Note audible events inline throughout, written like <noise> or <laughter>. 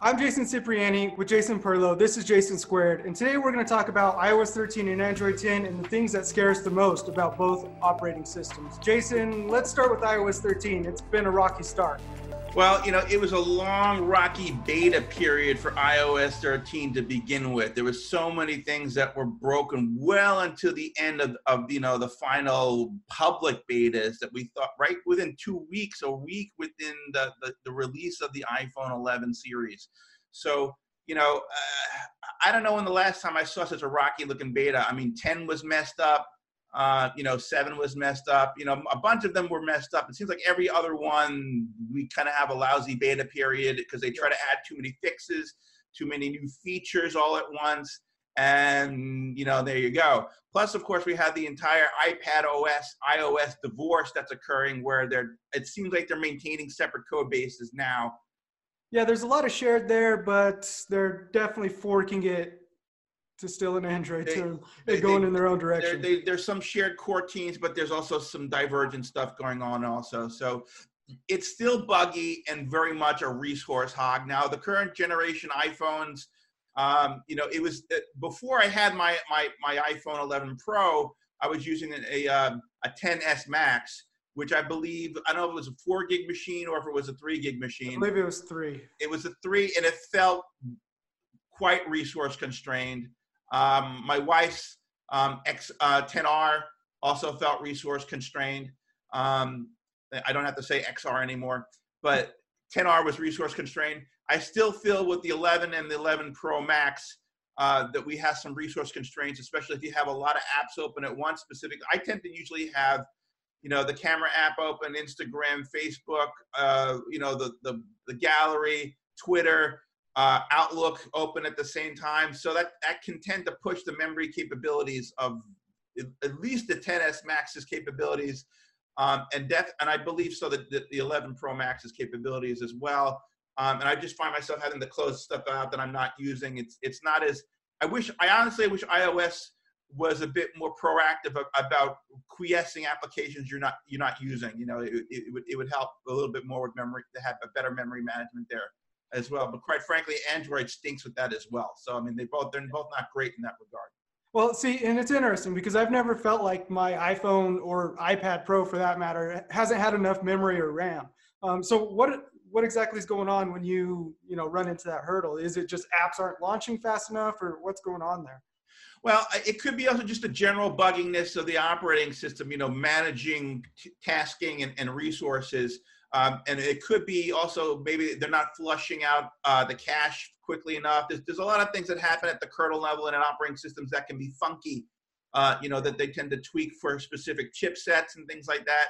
I'm Jason Cipriani with Jason Perlow. This is Jason Squared, and today we're going to talk about iOS 13 and Android 10 and the things that scare us the most about both operating systems. Jason, let's start with iOS 13. It's been a rocky start. Well, you know, it was a long, rocky beta period for iOS 13 to begin with. There was so many things that were broken well until the end of, of you know, the final public betas that we thought right within two weeks, a week within the, the, the release of the iPhone 11 series. So, you know, uh, I don't know when the last time I saw such a rocky looking beta. I mean, 10 was messed up. Uh, you know, seven was messed up. You know, a bunch of them were messed up. It seems like every other one we kind of have a lousy beta period because they try to add too many fixes, too many new features all at once, and you know, there you go. Plus, of course, we have the entire iPad OS iOS divorce that's occurring, where they're it seems like they're maintaining separate code bases now. Yeah, there's a lot of shared there, but they're definitely forking it to still an Android they, too. They're they, going they, in their own direction. They, there's some shared core teams, but there's also some divergent stuff going on also. So it's still buggy and very much a resource hog. Now the current generation iPhones, um, you know, it was uh, before I had my my my iPhone 11 Pro. I was using a a, a 10s Max, which I believe I don't know if it was a four gig machine or if it was a three gig machine. I believe it was three. It was a three, and it felt quite resource constrained. Um, my wife's um, X uh, 10R also felt resource constrained. Um, I don't have to say XR anymore, but 10R was resource constrained. I still feel with the 11 and the 11 Pro Max uh, that we have some resource constraints, especially if you have a lot of apps open at once. Specific, I tend to usually have, you know, the camera app open, Instagram, Facebook, uh, you know, the, the the gallery, Twitter, uh, Outlook open at the same time. So that, that can tend to push the memory capabilities of at least the 10s Max's capabilities, um, and def- and I believe so that the, the 11 Pro Max's capabilities as well. Um, and I just find myself having to close stuff out that I'm not using. It's it's not as I wish. I honestly wish iOS was a bit more proactive about quiescing applications you're not you're not using. You know, it, it, it would it would help a little bit more with memory to have a better memory management there as well. But quite frankly, Android stinks with that as well. So I mean, they both they're both not great in that regard. Well, see, and it's interesting because I've never felt like my iPhone or iPad Pro, for that matter, hasn't had enough memory or RAM. Um, so what what exactly is going on when you you know run into that hurdle? Is it just apps aren't launching fast enough, or what's going on there? Well, it could be also just a general bugginess of the operating system. You know, managing t- tasking and, and resources. Um, and it could be also maybe they're not flushing out uh, the cache quickly enough. There's, there's a lot of things that happen at the kernel level and in operating systems that can be funky, uh, you know, that they tend to tweak for specific chipsets and things like that.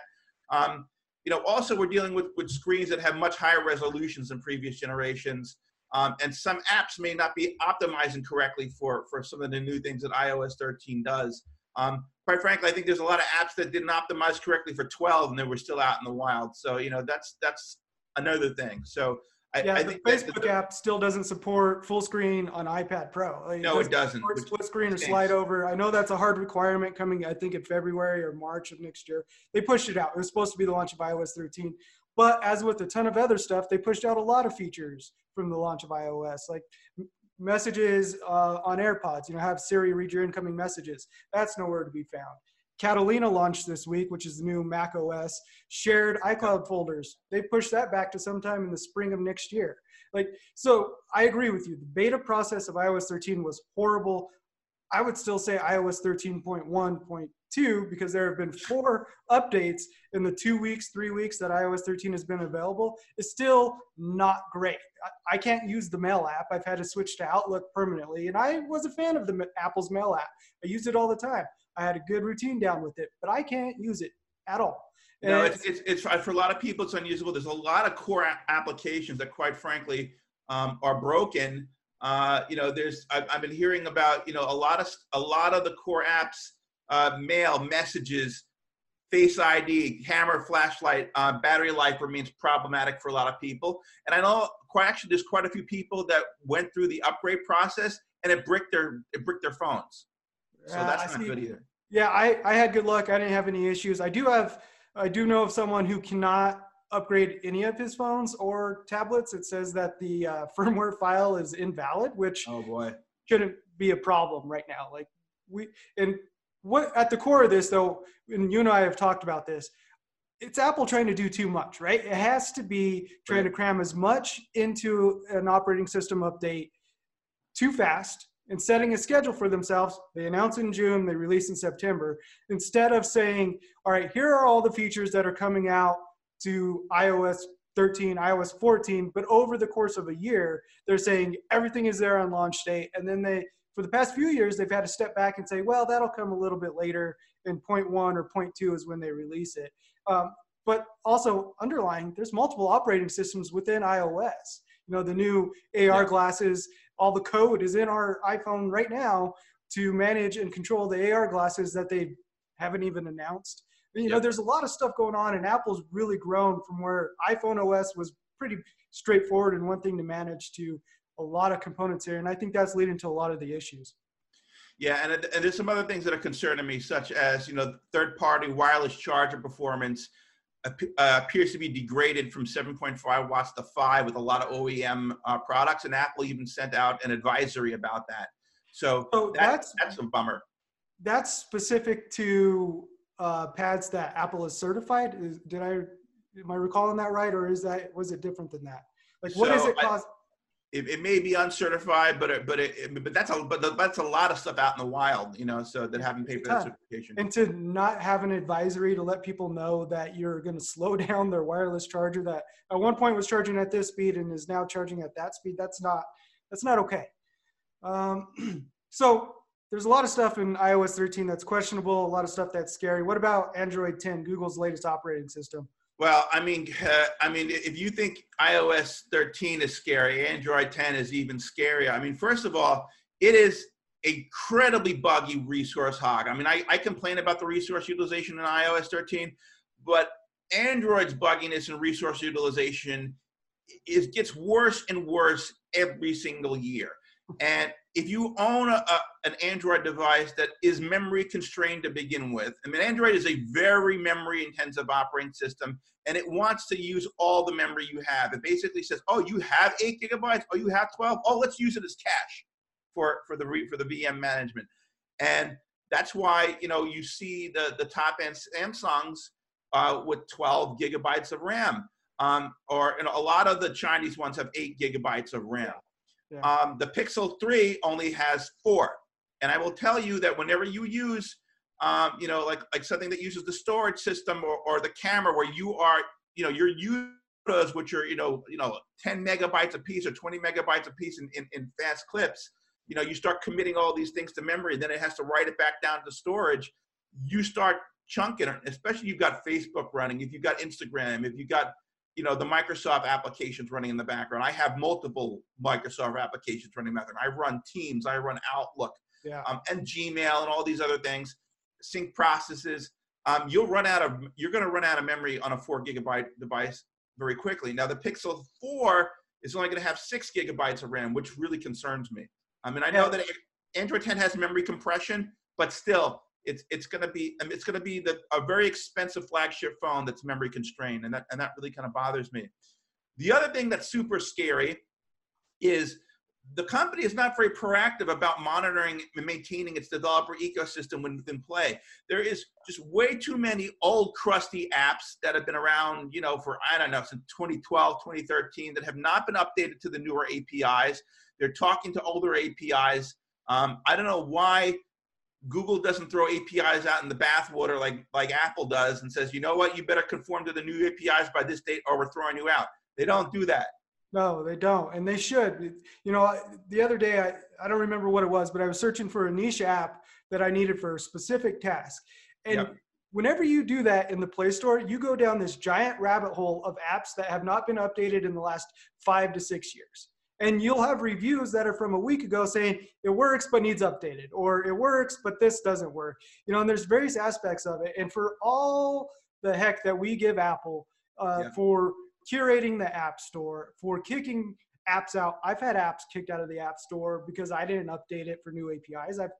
Um, you know, also we're dealing with, with screens that have much higher resolutions than previous generations. Um, and some apps may not be optimizing correctly for, for some of the new things that iOS 13 does. Um, quite frankly, I think there's a lot of apps that didn't optimize correctly for 12 and they were still out in the wild. So, you know, that's that's another thing. So I, yeah, I the Facebook the, app still doesn't support full screen on iPad Pro. No, it doesn't. It split screen or slide over. I know that's a hard requirement coming, I think, in February or March of next year. They pushed it out. It was supposed to be the launch of iOS 13. But as with a ton of other stuff, they pushed out a lot of features from the launch of iOS. Like messages uh, on AirPods, you know, have Siri read your incoming messages. That's nowhere to be found. Catalina launched this week, which is the new Mac OS, shared iCloud folders. They pushed that back to sometime in the spring of next year. Like, so I agree with you. The beta process of iOS 13 was horrible. I would still say iOS 13.1.2 because there have been four updates in the two weeks, three weeks that iOS 13 has been available. Is still not great. I, I can't use the Mail app. I've had to switch to Outlook permanently, and I was a fan of the Apple's Mail app. I used it all the time. I had a good routine down with it, but I can't use it at all. And no, it's, it's, it's, for a lot of people, it's unusable. There's a lot of core applications that, quite frankly, um, are broken uh, you know, there's I've, I've, been hearing about you know a lot of a lot of the core apps, uh, mail, messages, Face ID, camera, flashlight, uh, battery life remains problematic for a lot of people. And I know quite actually there's quite a few people that went through the upgrade process and it bricked their it bricked their phones. So that's not good either. Yeah, I, I had good luck. I didn't have any issues. I do have I do know of someone who cannot upgrade any of his phones or tablets. It says that the uh, <laughs> firmware file is invalid, which oh boy shouldn't be a problem right now. Like we and what at the core of this though, and you and I have talked about this. It's Apple trying to do too much, right? It has to be trying right. to cram as much into an operating system update too fast and setting a schedule for themselves. They announce in June, they release in September, instead of saying, all right, here are all the features that are coming out to iOS 13, iOS 14, but over the course of a year, they're saying everything is there on launch date. And then they, for the past few years, they've had to step back and say, well, that'll come a little bit later, and point one or point two is when they release it. Um, but also underlying, there's multiple operating systems within iOS. You know, the new AR glasses, all the code is in our iPhone right now to manage and control the AR glasses that they haven't even announced. You yep. know, there's a lot of stuff going on, and Apple's really grown from where iPhone OS was pretty straightforward and one thing to manage to a lot of components here. And I think that's leading to a lot of the issues. Yeah, and, and there's some other things that are concerning me, such as you know, third-party wireless charger performance uh, appears to be degraded from 7.5 watts to 5 with a lot of OEM uh, products, and Apple even sent out an advisory about that. So, so that, that's that's a bummer. That's specific to uh, pads that Apple is certified. Is, did I am I recalling that right, or is that was it different than that? Like, what so is it cause? It, it, may be uncertified, but it, but it, but that's a but that's a lot of stuff out in the wild, you know, so that haven't paid for that certification. And to not have an advisory to let people know that you're going to slow <laughs> down their wireless charger that at one point was charging at this speed and is now charging at that speed. That's not that's not okay. Um, <clears throat> so there's a lot of stuff in iOS 13 that's questionable. A lot of stuff that's scary. What about Android 10, Google's latest operating system? Well, I mean, uh, I mean, if you think iOS 13 is scary, Android 10 is even scarier. I mean, first of all, it is incredibly buggy resource hog. I mean, I, I complain about the resource utilization in iOS 13, but Android's bugginess and resource utilization is gets worse and worse every single year. And if you own a, a, an Android device that is memory constrained to begin with, I mean, Android is a very memory intensive operating system and it wants to use all the memory you have. It basically says, oh, you have eight gigabytes, oh, you have 12, oh, let's use it as cache for, for, the, for the VM management. And that's why, you know, you see the, the top end Samsungs uh, with 12 gigabytes of RAM. Um, or you know, a lot of the Chinese ones have eight gigabytes of RAM. Yeah. Um, the Pixel 3 only has four. And I will tell you that whenever you use, um, you know, like, like something that uses the storage system or, or the camera where you are, you know, your users, which are, you know, you know, 10 megabytes a piece or 20 megabytes a piece in, in, in fast clips, you know, you start committing all these things to memory, then it has to write it back down to storage. You start chunking especially you've got Facebook running, if you've got Instagram, if you've got you know the Microsoft applications running in the background. I have multiple Microsoft applications running in the background. I run Teams, I run Outlook, yeah. um, and Gmail, and all these other things. Sync processes. Um, you'll run out of you're going to run out of memory on a four gigabyte device very quickly. Now the Pixel 4 is only going to have six gigabytes of RAM, which really concerns me. I mean, I know that Android 10 has memory compression, but still, it's it's going to be it's going to be the, a very expensive flagship phone that's memory constrained, and that and that really kind of bothers me. The other thing that's super scary is the company is not very proactive about monitoring and maintaining its developer ecosystem within play. There is just way too many old crusty apps that have been around, you know, for I don't know, since 2012, 2013 that have not been updated to the newer APIs. They're talking to older APIs. Um, I don't know why Google doesn't throw APIs out in the bathwater like like Apple does and says, you know what, you better conform to the new APIs by this date, or we're throwing you out. They don't do that. No, they don't, and they should. You know, the other day I I don't remember what it was, but I was searching for a niche app that I needed for a specific task, and. Yep. Whenever you do that in the Play Store, you go down this giant rabbit hole of apps that have not been updated in the last five to six years and you'll have reviews that are from a week ago saying it works but needs updated or it works but this doesn't work. You know and there's various aspects of it. And for all the heck that we give apple uh, yeah. for curating the app store for kicking apps out i've had apps kicked out of the app store because i didn't update it for new apis i've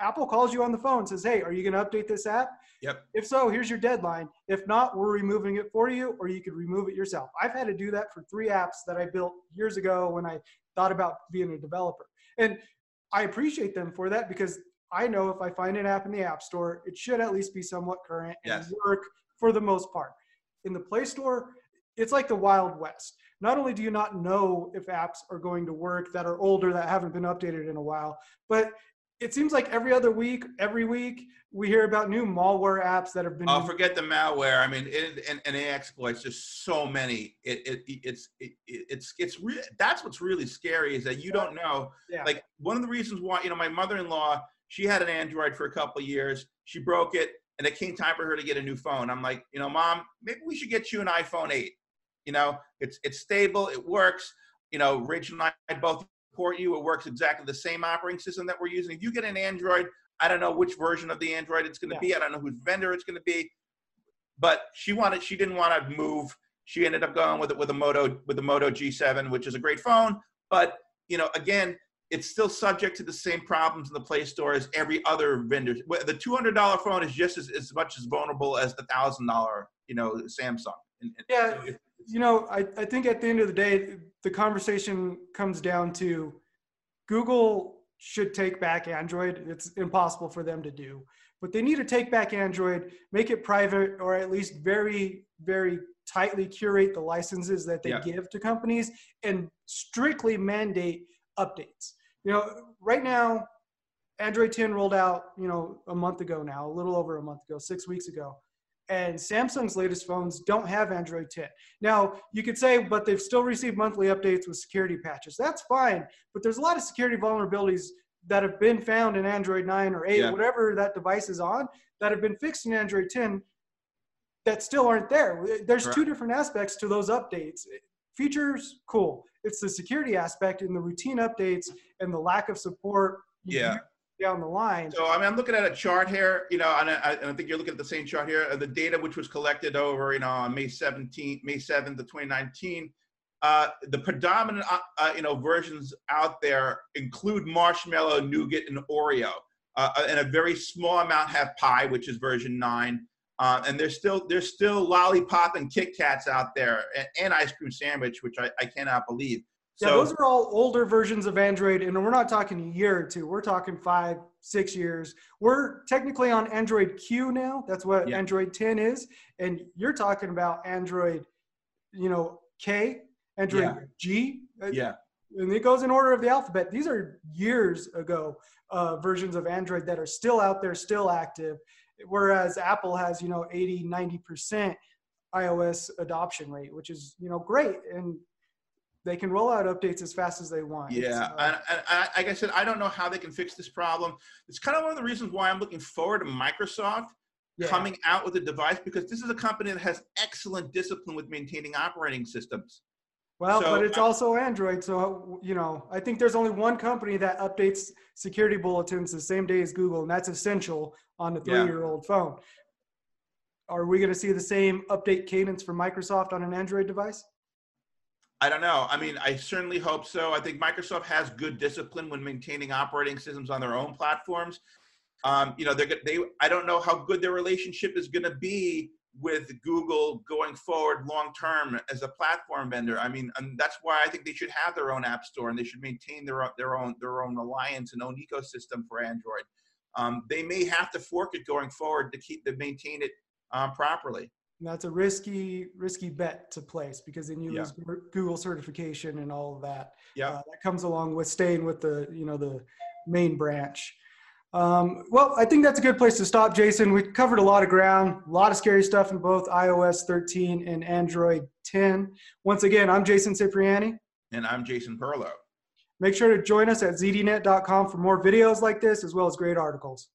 Apple calls you on the phone, says, "Hey, are you going to update this app?" Yep. If so, here's your deadline. If not, we're removing it for you, or you could remove it yourself. I've had to do that for three apps that I built years ago when I thought about being a developer, and I appreciate them for that because I know if I find an app in the App Store, it should at least be somewhat current and Yes. work for the most part. In the Play Store, it's like the Wild West. Not only do you not know if apps are going to work that are older that haven't been updated in a while, but it seems like every other week, every week, we hear about new malware apps that have been. Oh, forget the malware. I mean, it, and, and exploits. Just so many. It, it it's it, it's it's re- that's what's really scary is that you don't know. yeah. Like one of the reasons why you know my mother-in-law she had an Android for a couple of years. She broke it, and it came time for her to get a new phone. I'm like, you know, mom, maybe we should get you an iPhone 8. You know, it's it's stable, it works. You know, Rachel and I both support you. It works exactly the same operating system that we're using. If you get an Android, I don't know which version of the Android it's going to Yeah. be. I don't know whose vendor it's going to be. But she wanted, she didn't want to move. She ended up going with it with a Moto with the Moto G7, which is a great phone. But you know, again, it's still subject to the same problems in the Play Store as every other vendor. The two hundred dollar phone is just as, as much as vulnerable as the thousand dollar, you know, Samsung. And- and Yeah, you know, I, I think at the end of the day, the conversation comes down to Google should take back Android. It's impossible for them to do. But they need to take back Android, make it private, or at least very, very tightly curate the licenses that they Yeah. give to companies and strictly mandate updates. You know, right now, Android 10 rolled out, you know, a month ago now, a little over a month ago, six weeks ago. And Samsung's latest phones don't have Android 10. Now, you could say, but they've still received monthly updates with security patches. That's fine, but there's a lot of security vulnerabilities that have been found in Android 9 or 8, Yeah. whatever that device is on, that have been fixed in Android 10 that still aren't there. There's two different aspects to those updates. Features, cool. It's the security aspect and the routine updates and the lack of support Yeah. Down the line. So I mean, I'm looking at a chart here, you know, and I, and I think you're looking at the same chart here. The data which was collected over, you know, on May 17th, May 7th of 2019. Uh, the predominant, uh, uh, you know, versions out there include marshmallow, nougat, and Oreo, uh, and a very small amount have pie, which is version nine. Uh, and there's still there's still lollipop and Kit Kats out there, and, and ice cream sandwich, which I, I cannot believe. Yeah, those are all older versions of Android, and we're not talking a year or two. We're talking five, six years. We're technically on Android Q now. That's what Yeah. Android 10 is, and you're talking about Android, you know, K, Android Yeah. G, uh, yeah, and it goes in order of the alphabet. These are years ago uh, versions of Android that are still out there, still active, whereas Apple has, you know, 80, 90% iOS adoption rate, which is, you know, great. And they can roll out updates as fast as they want. Yeah, and, and I, like I said, I don't know how they can fix this problem. It's kind of one of the reasons why I'm looking forward to Microsoft yeah. coming out with a device because this is a company that has excellent discipline with maintaining operating systems. Well, so but it's I- also Android. So, you know, I think there's only one company that updates security bulletins the same day as Google, and that's essential on a three year old phone. Are we going to see the same update cadence for Microsoft on an Android device? I don't know. I mean, I certainly hope so. I think Microsoft has good discipline when maintaining operating systems on their own platforms. Um, you know, they're they. I don't know how good their relationship is going to be with Google going forward long term as a platform vendor. I mean, and that's why I think they should have their own app store and they should maintain their own, their own their own alliance and own ecosystem for Android. Um, they may have to fork it going forward to keep to maintain it um, properly. And that's a risky, risky bet to place because then you Yeah. lose Google certification and all of that. Yeah. Uh, that comes along with staying with the, you know, the main branch. Um, well, I think that's a good place to stop, Jason. We covered a lot of ground, a lot of scary stuff in both iOS 13 and Android 10. Once again, I'm Jason Cipriani. And I'm Jason Perlow. Make sure to join us at zdnet.com for more videos like this, as well as great articles.